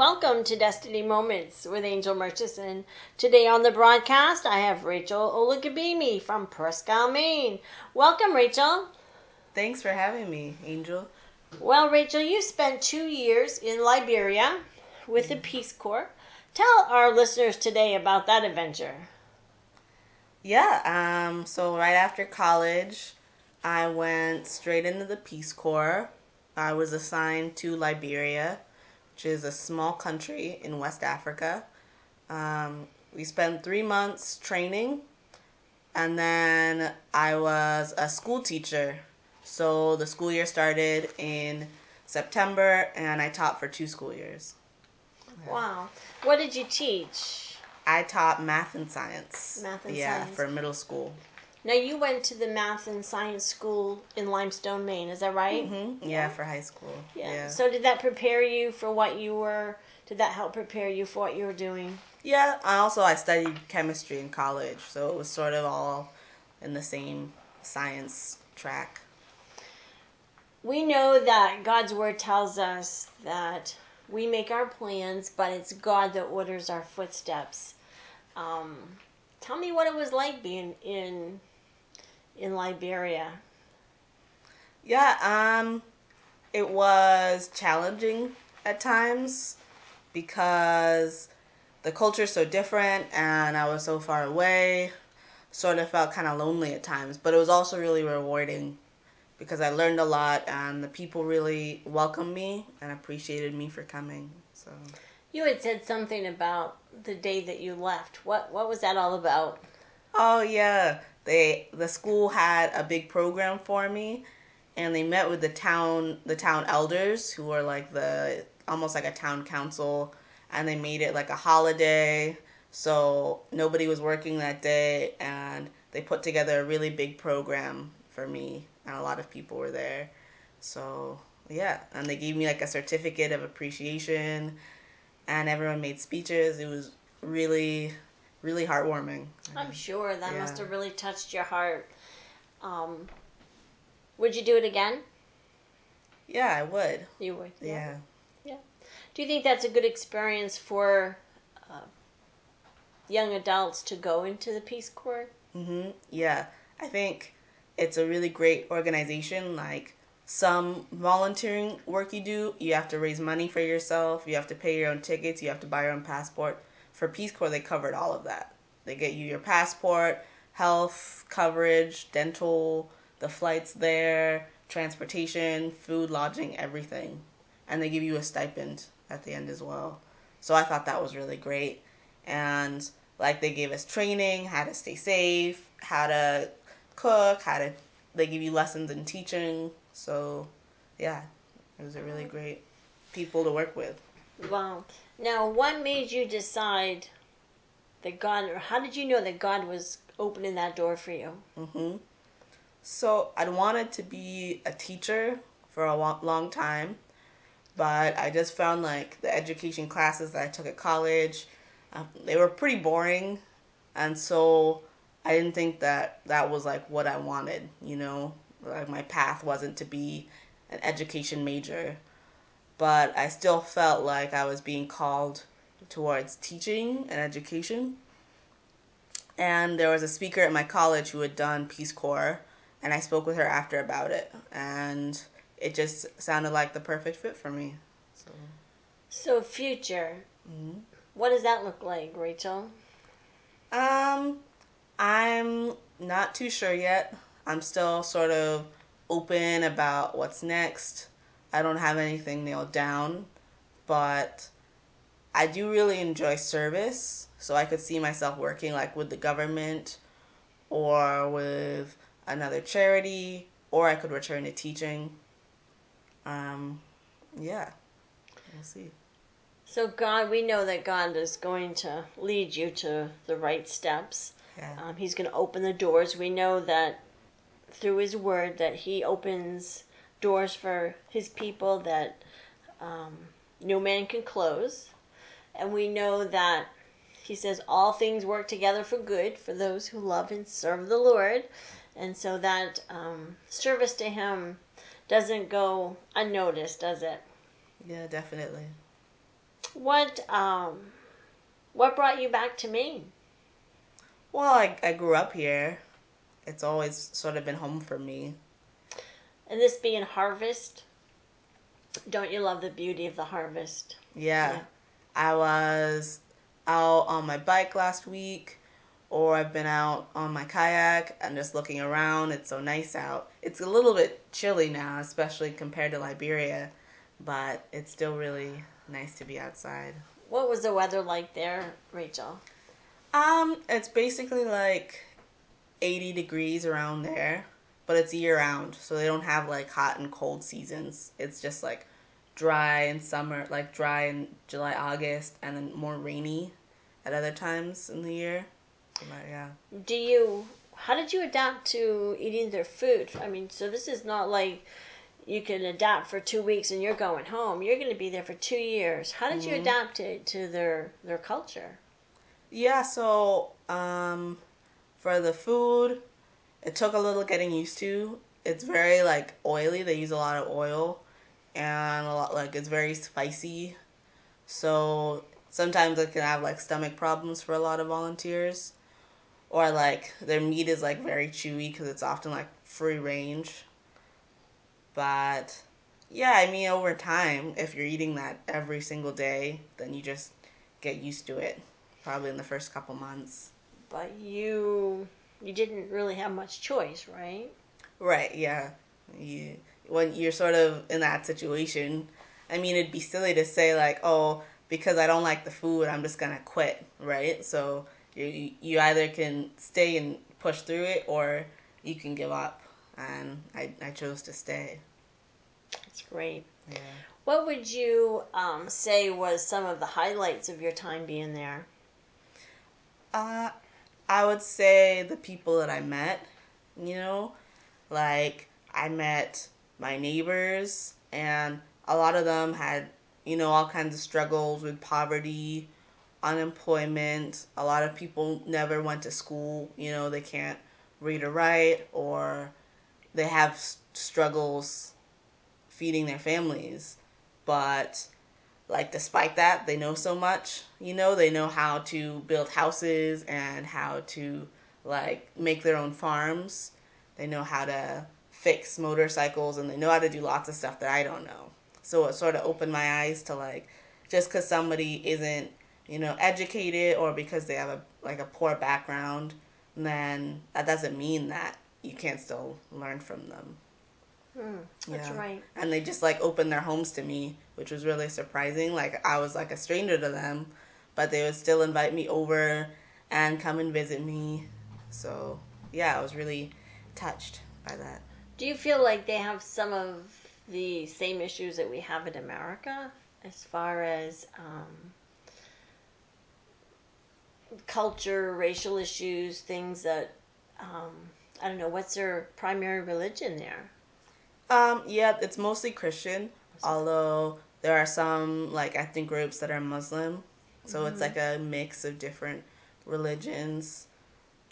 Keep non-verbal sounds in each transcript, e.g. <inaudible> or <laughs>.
Welcome to Destiny Moments with Angel Murchison. Today on the broadcast, I have Rachel Olugabimi from Presque Isle, Maine. Welcome, Rachel. Thanks for having me, Angel. Well, Rachel, you spent two years in Liberia with the Peace Corps. Tell our listeners today about that adventure. Yeah, um, so right after college, I went straight into the Peace Corps. I was assigned to Liberia which is a small country in West Africa. Um, we spent three months training, and then I was a school teacher. So the school year started in September, and I taught for two school years. Wow. What did you teach? I taught math and science. Math and yeah, science. for middle school. Now, you went to the math and science school in Limestone, Maine, is that right? hmm Yeah, for high school. Yeah. Yeah. So, did that prepare you for what you were? Did that help prepare you for what you were doing? Yeah, I also I studied chemistry in college, so it was sort of all in the same science track. We know that God's word tells us that we make our plans, but it's God that orders our footsteps. Um, tell me what it was like being in in Liberia. Yeah, um it was challenging at times because the culture is so different and I was so far away. Sort of felt kind of lonely at times, but it was also really rewarding because I learned a lot and the people really welcomed me and appreciated me for coming. So You had said something about the day that you left. What what was that all about? Oh yeah, they the school had a big program for me, and they met with the town the town elders who are like the almost like a town council, and they made it like a holiday. So nobody was working that day, and they put together a really big program for me, and a lot of people were there. So yeah, and they gave me like a certificate of appreciation, and everyone made speeches. It was really, really heartwarming. I'm sure that must have really touched your heart. Um, would you do it again? Yeah, I would. You would. Yeah. Yeah. Do you think that's a good experience for uh, young adults to go into the Peace Corps? Mhm. Yeah. I think it's a really great organization like some volunteering work you do, you have to raise money for yourself, you have to pay your own tickets, you have to buy your own passport. For Peace Corps, they covered all of that. They get you your passport, health coverage, dental, the flights there, transportation, food, lodging, everything. And they give you a stipend at the end as well. So I thought that was really great. And like they gave us training, how to stay safe, how to cook, how to they give you lessons in teaching. So yeah, it was a really great people to work with. Wow. Now, what made you decide that God, or how did you know that God was opening that door for you? hmm So I'd wanted to be a teacher for a long time, but I just found like the education classes that I took at college, uh, they were pretty boring, and so I didn't think that that was like what I wanted. You know, like my path wasn't to be an education major, but I still felt like I was being called towards teaching and education. And there was a speaker at my college who had done Peace Corps, and I spoke with her after about it, and it just sounded like the perfect fit for me. So, So, future, mhm. what does that look like, Rachel? um, I'm not too sure yet. I'm still sort of open about what's next. I don't have anything nailed down, but I do really enjoy service, so I could see myself working like with the government or with another charity, or I could return to teaching. Um, yeah, we'll see. So, God, we know that God is going to lead you to the right steps. Yeah. Um, he's going to open the doors. We know that through His Word that He opens doors for His people that um, no man can close, and we know that He says all things work together for good for those who love and serve the Lord, and so that um, service to Him doesn't go unnoticed, does it? Yeah, definitely. What um, what brought you back to Maine? Well, I, I grew up here. It's always sort of been home for me. And this being harvest, don't you love the beauty of the harvest? Yeah. Yeah. I was out on my bike last week, or I've been out on my kayak and just looking around. It's so nice out. It's a little bit chilly now, especially compared to Liberia, but it's still really nice to be outside. What was the weather like there, Rachel? Um, it's basically like 80 degrees around there, but it's year round, so they don't have like hot and cold seasons. It's just like dry in summer, like dry in July, August, and then more rainy at other times in the year. But yeah. Do you? How did you adapt to eating their food? I mean, so this is not like you can adapt for two weeks and you're going home. You're going to be there for two years. How did you Mhm. adapt to, to their their culture? Yeah, so um for the food, it took a little getting used to. It's very like oily. They use a lot of oil and a lot like it's very spicy. So sometimes it can have like stomach problems for a lot of volunteers. Or like their meat is like very chewy because it's often like free range. But yeah, I mean over time, if you're eating that every single day, then you just get used to it. Probably in the first couple months. But you you didn't really have much choice, right? Right, yeah. You when you're sort of in that situation, I mean it'd be silly to say like, "Oh, because I don't like the food, I'm just going to quit," right? So you you either can stay and push through it or you can give up. And I I chose to stay. That's great. Yeah. What would you um, say was some of the highlights of your time being there? Uh, I would say the people that I met, you know, like I met my neighbors, and a lot of them had, you know, all kinds of struggles with poverty, unemployment. A lot of people never went to school, you know, they can't read or write, or they have struggles feeding their families. But like despite that they know so much. You know they know how to build houses and how to like make their own farms. They know how to fix motorcycles and they know how to do lots of stuff that i don't know. So it sort of opened my eyes to like just because somebody isn't you know educated or because they have a like a poor background then that doesn't mean that you can't still learn from them That's Yeah. right. and they just like opened their homes to me, which was really surprising. Like I was like a stranger to them, but they would still invite me over and come and visit me. So yeah, I was really touched by that. Do you feel like they have some of the same issues that we have in America as far as um, culture, racial issues, things that, um, I don't know, what's their primary religion there? Um, yeah, it's mostly Christian, although there are some like ethnic groups that are Muslim. So it's like a mix of different religions.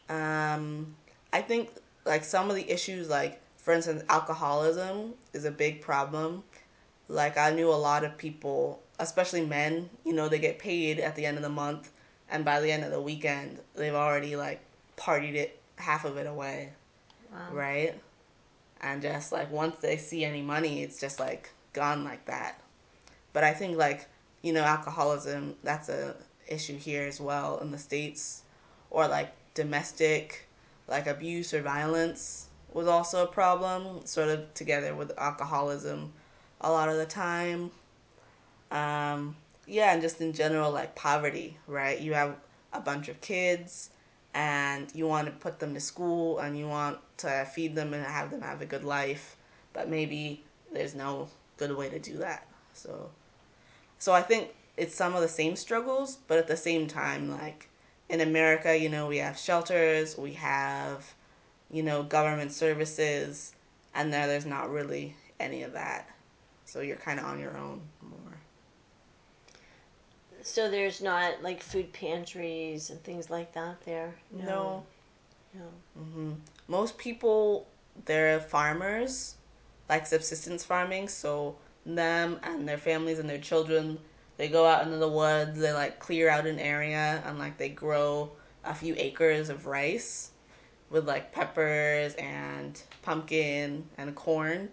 Um, I think like some of the issues, like for instance, alcoholism is a big problem. Like I knew a lot of people, especially men, you know, they get paid at the end of the month, and by the end of the weekend, they've already like partied it half of it away Wow. right? And just like once they see any money, it's just like gone like that. But I think like you know alcoholism that's a issue here as well in the states, or like domestic like abuse or violence was also a problem, sort of together with alcoholism, a lot of the time. Um, yeah, and just in general like poverty, right? You have a bunch of kids and you want to put them to school and you want to feed them and have them have a good life but maybe there's no good way to do that. So so i think it's some of the same struggles but at the same time like in america you know we have shelters we have you know government services and there there's not really any of that. So you're kind of on your own So there's not like food pantries and things like that there? no No. hmm Most people, they're farmers, like subsistence farming. So them and their families and their children, They go out into the woods, they like clear out an area and like they grow a few acres of rice with like peppers and pumpkin and corn.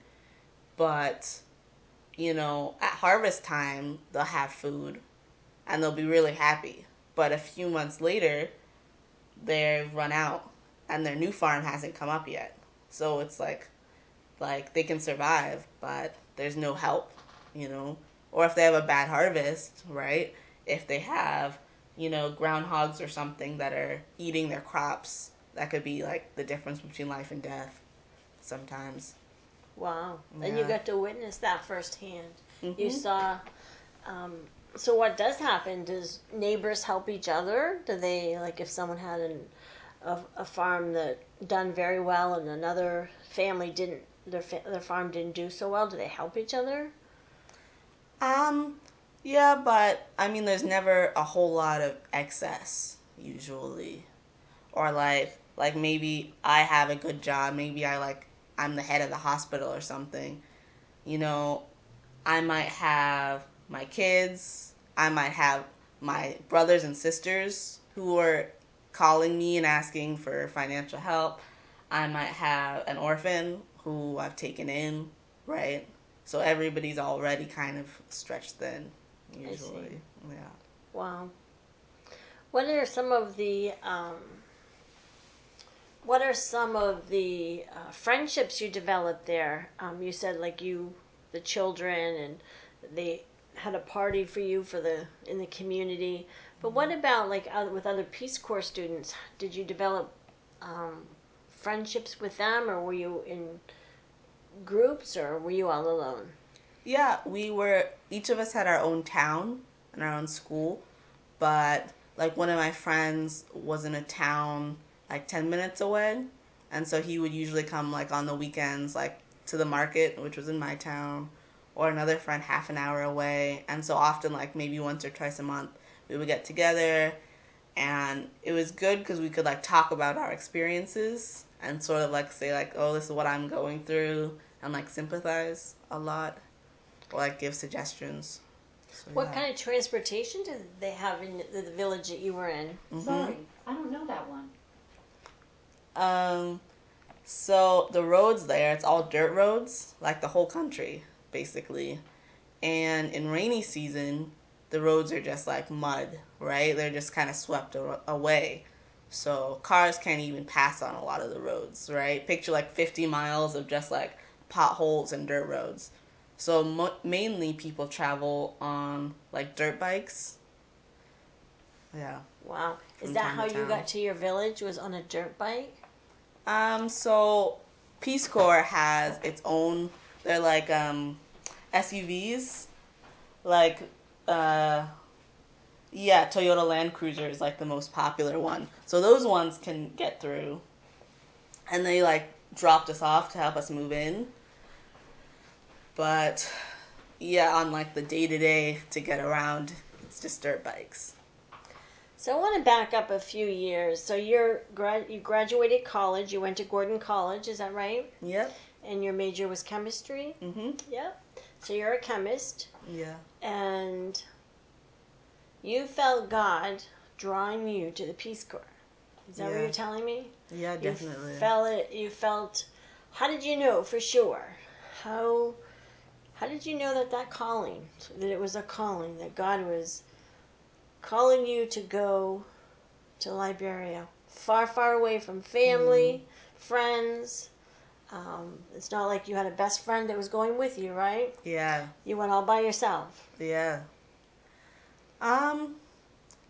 But, you know, at harvest time, they'll have food and they'll be really happy. But a few months later, they've run out and their new farm hasn't come up yet. So it's like like they can survive, but there's no help, you know. Or if they have a bad harvest, right? If they have, you know, groundhogs or something that are eating their crops, that could be like the difference between life and death sometimes. Wow. And you Yeah. got to witness that firsthand. You Mhm. saw. Um, so what does happen? Does neighbors help each other? Do they like if someone had an, a, a farm that done very well and another family didn't their fa- their farm didn't do so well? Do they help each other? Um, yeah, but I mean, there's never a whole lot of excess usually, or like like maybe I have a good job, maybe I like I'm the head of the hospital or something. You know, I might have my kids, I might have my brothers and sisters who are calling me and asking for financial help. I might have an orphan who I've taken in, right? So everybody's already kind of stretched thin, usually. Yeah. Wow. What are some of the um, what are some of the uh, friendships you developed there? Um, you said like you, the children, and they had a party for you for the in the community. But what about like other, with other Peace Corps students? Did you develop um, friendships with them, or were you in groups, or were you all alone? Yeah, we were, each of us had our own town and our own school, but like one of my friends was in a town like 10 minutes away, and so he would usually come like on the weekends, like to the market, which was in my town, or another friend half an hour away, and so often, like maybe once or twice a month, we would get together, and it was good because we could like talk about our experiences and sort of like say like, oh, this is what I'm going through, and like sympathize a lot or like give suggestions. So, What yeah. kind of transportation did they have in the, the village that you were in? Mhm. Sorry, I don't know that one. Um, so the roads there, it's all dirt roads, like the whole country, basically. And in rainy season, the roads are just like mud, right? They're just kind of swept a- away. So cars can't even pass on a lot of the roads, right? Picture like 50 miles of just like potholes and dirt roads. So mo- mainly people travel on like dirt bikes. Yeah. Wow. Is that how you got to your village? Was on a dirt bike? Um, so Peace Corps has its own. They're like um, SUVs, like uh, yeah, Toyota Land Cruiser is like the most popular one. So those ones can get through, and they like dropped us off to help us move in. But yeah, on like the day to day to get around, it's just dirt bikes. So I want to back up a few years. So you're grad you graduated college. You went to Gordon College. Is that right? Yep. And your major was chemistry. Mm-hmm. Yep. So you're a chemist, Yeah. and you felt God drawing you to the Peace Corps. Is that what you're telling me? Yeah, You definitely. felt it. You felt. How did you know for sure? How how did you know that that calling that it was a calling that God was calling you to go to Liberia, far far away from family, mm. friends. Um, it's not like you had a best friend that was going with you, right? yeah. You went all by yourself. Yeah. Um,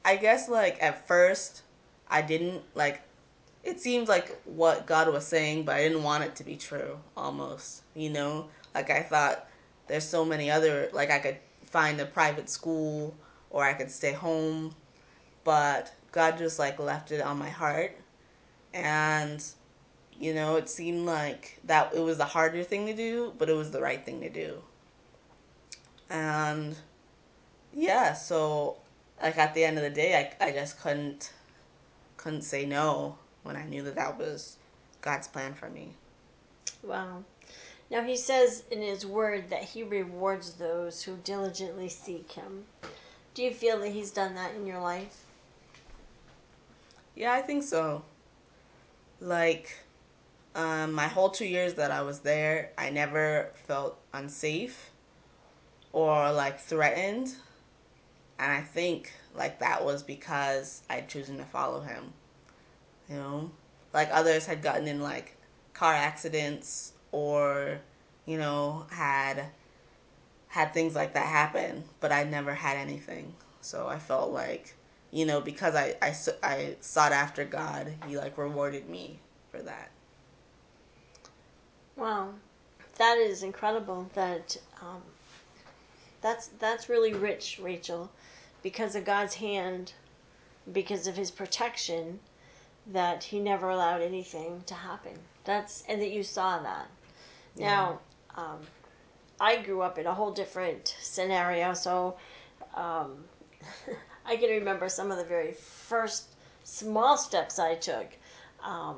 I guess like at first, I didn't like. It seemed like what God was saying, but I didn't want it to be true. Almost, you know, like I thought there's so many other like I could find a private school or I could stay home, but God just like left it on my heart, and you know, it seemed like that it was the harder thing to do, but it was the right thing to do. And yeah, so like at the end of the day, I, I just couldn't couldn't say no when I knew that that was God's plan for me. Wow. Now he says in his word that he rewards those who diligently seek him. Do you feel that He's done that in your life? Yeah, I think so. Like, um, my whole two years that I was there, I never felt unsafe or like threatened. And I think like that was because I'd chosen to follow him. You know, like others had gotten in like car accidents or, you know, had had things like that happen, but I never had anything. So I felt like, you know, because I, I, I sought after God, He like rewarded me for that. Wow, that is incredible. That um, that's that's really rich, Rachel, because of God's hand, because of His protection, that He never allowed anything to happen. That's and that you saw that. Yeah. Now, um, I grew up in a whole different scenario, so um, <laughs> I can remember some of the very first small steps I took um,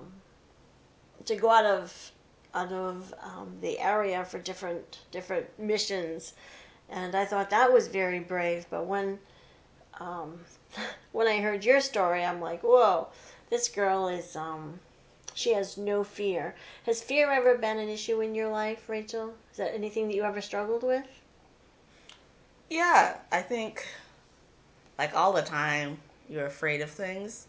to go out of out of um, the area for different different missions, and I thought that was very brave. But when um, <laughs> when I heard your story, I'm like, whoa, this girl is um, she has no fear. Has fear ever been an issue in your life, Rachel? Is that anything that you ever struggled with? Yeah, I think like all the time you're afraid of things.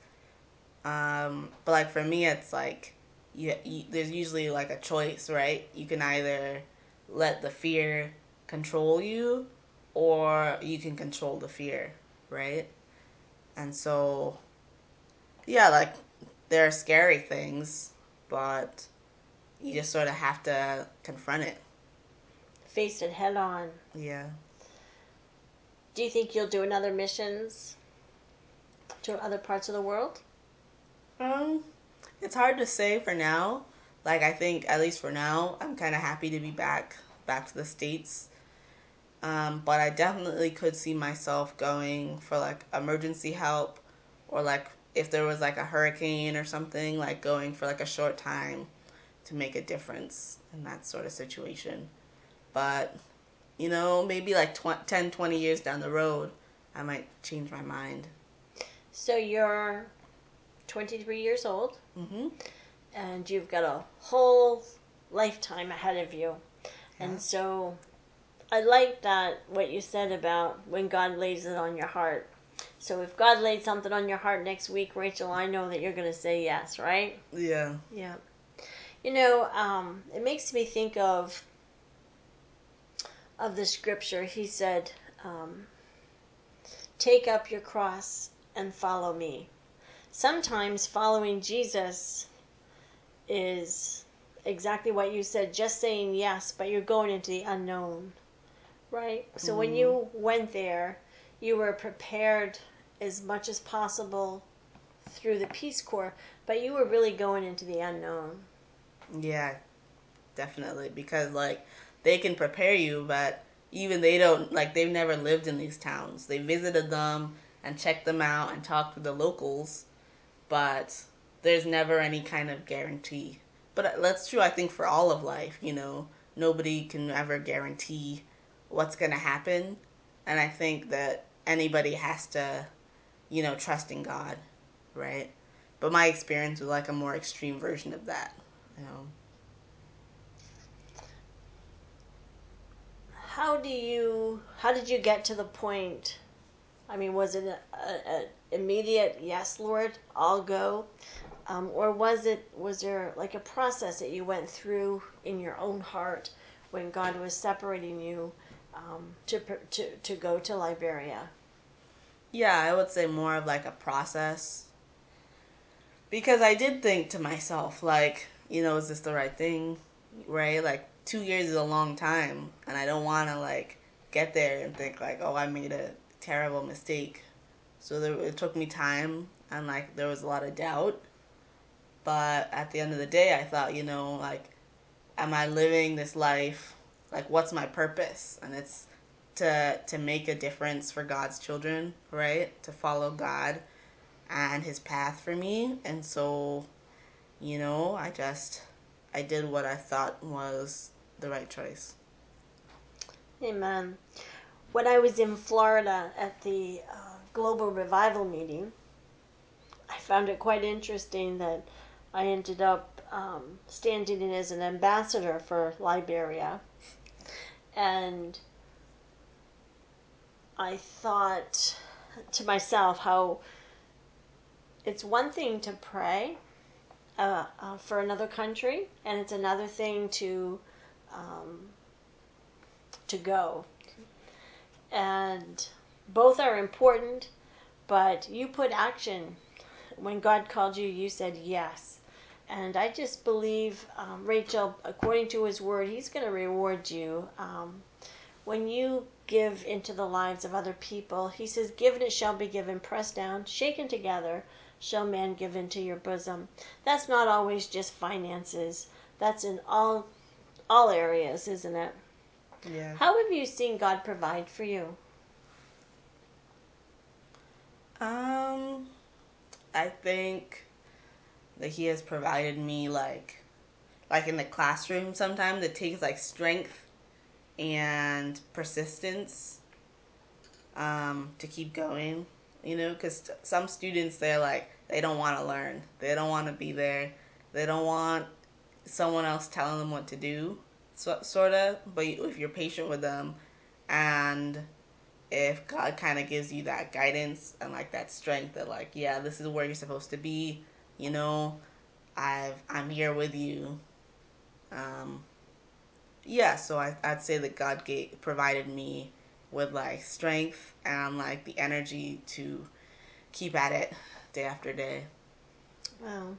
Um, but like for me, it's like you, you there's usually like a choice, right? You can either let the fear control you, or you can control the fear, right? And so, yeah, like there are scary things, but you just sort of have to confront it. Face it head on. Yeah. Do you think you'll do another missions to other parts of the world? Um, it's hard to say for now. Like I think at least for now, I'm kind of happy to be back back to the states. Um, but I definitely could see myself going for like emergency help, or like if there was like a hurricane or something, like going for like a short time to make a difference in that sort of situation. But you know, maybe like tw- 10, 20 years down the road, I might change my mind. So you're 23 years old, Mm-hmm. and you've got a whole lifetime ahead of you. Yeah. And so I like that what you said about when God lays it on your heart. So if God laid something on your heart next week, Rachel, I know that you're going to say yes, right? Yeah. Yeah. You know, um, it makes me think of of the scripture. He said, um, "Take up your cross and follow me." Sometimes following Jesus is exactly what you said, just saying yes, but you're going into the unknown, right? So when you went there, you were prepared as much as possible through the Peace Corps, but you were really going into the unknown. Yeah, definitely. Because like they can prepare you, but even they don't like they've never lived in these towns. They visited them and checked them out and talked to the locals, but there's never any kind of guarantee. But uh, that's true. I think for all of life, you know, nobody can ever guarantee what's gonna happen, and I think that anybody has to, you know, trust in God, right? But my experience was like a more extreme version of that. You know. How do you? How did you get to the point? I mean, was it a, a immediate yes, Lord, I'll go, um, or was it was there like a process that you went through in your own heart when God was separating you um, to to to go to Liberia? Yeah, I would say more of like a process. Because I did think to myself, like, you know, is this the right thing? Right? Like, two years is a long time. And I don't want to, like, get there and think, like, oh, I made a terrible mistake. So there, it took me time and, like, there was a lot of doubt. But at the end of the day, I thought, you know, like, am I living this life? Like, what's my purpose? And it's to to make a difference for God's children, right? To follow God and his path for me. And so, you know, I just I did what I thought was the right choice. Amen. when I was in Florida at the uh, Global Revival meeting, I found it quite interesting that I ended up um, standing in as an ambassador for Liberia. And I thought to myself how it's one thing to pray uh, uh, for another country, and it's another thing to um, to go. And both are important, but you put action. When God called you, you said yes. And I just believe, um, Rachel, according to His Word, He's going to reward you. Um, when you give into the lives of other people, He says, Given it shall be given, pressed down, shaken together, shall man give into your bosom. That's not always just finances. That's in all all areas, isn't it? Yeah. How have you seen God provide for you? Um, I think that he has provided me like, like in the classroom. Sometimes it takes like strength and persistence, um, to keep going. You know, because some students they're like they don't want to learn. They don't want to be there. They don't want someone else telling them what to do. So, sort of. But if you're patient with them, and if God kind of gives you that guidance and like that strength that like yeah this is where you're supposed to be you know I've I'm here with you um yeah so I, I'd say that God gave provided me with like strength and like the energy to keep at it day after day Wow.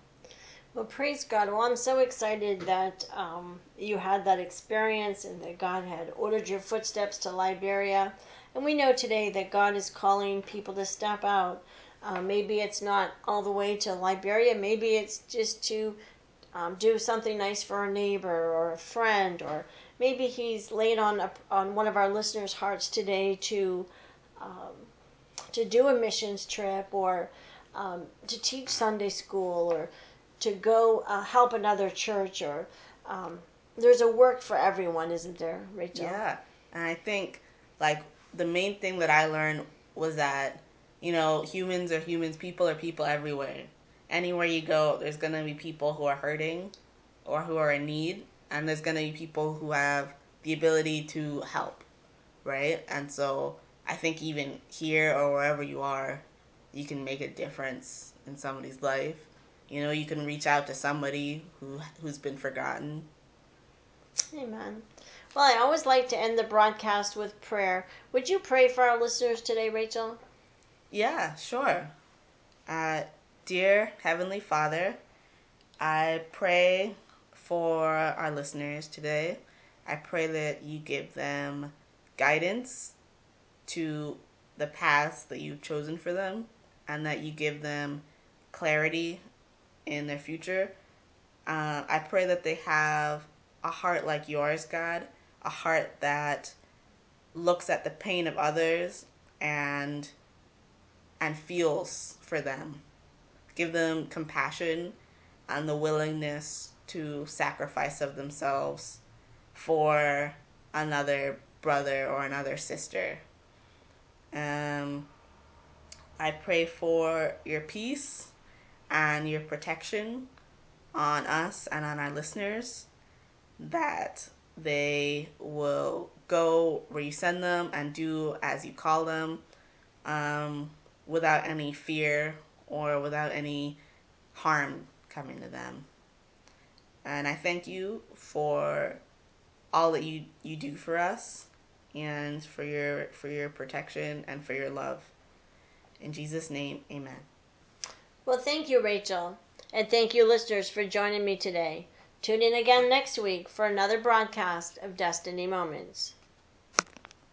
Well, praise God. Well, I'm so excited that um, you had that experience and that God had ordered your footsteps to Liberia. And we know today that God is calling people to step out. Uh, maybe it's not all the way to Liberia. Maybe it's just to um, do something nice for a neighbor or a friend, or maybe He's laid on a, on one of our listeners' hearts today to um, to do a missions trip or um, to teach Sunday school or to go uh, help another church or um, there's a work for everyone, isn't there, Rachel? Yeah. And I think like the main thing that I learned was that, you know, humans are humans, people are people everywhere. Anywhere you go, there's going to be people who are hurting or who are in need, and there's going to be people who have the ability to help, right? And so I think even here or wherever you are, you can make a difference in somebody's life. You know, you can reach out to somebody who who's been forgotten. Amen. Well, I always like to end the broadcast with prayer. Would you pray for our listeners today, Rachel? Yeah, sure. Uh, dear Heavenly Father, I pray for our listeners today. I pray that you give them guidance to the paths that you've chosen for them and that you give them clarity in their future. Uh, I pray that they have a heart like yours, God, a heart that looks at the pain of others and and feels for them. Give them compassion and the willingness to sacrifice of themselves for another brother or another sister. Um, I pray for your peace and your protection on us and on our listeners that they will go where you send them and do as you call them um, without any fear or without any harm coming to them. And I thank you for all that you, you do for us and for your for your protection and for your love. In Jesus' name, amen. Well, thank you, Rachel. And thank you, listeners, for joining me today. Tune in again next week for another broadcast of Destiny Moments.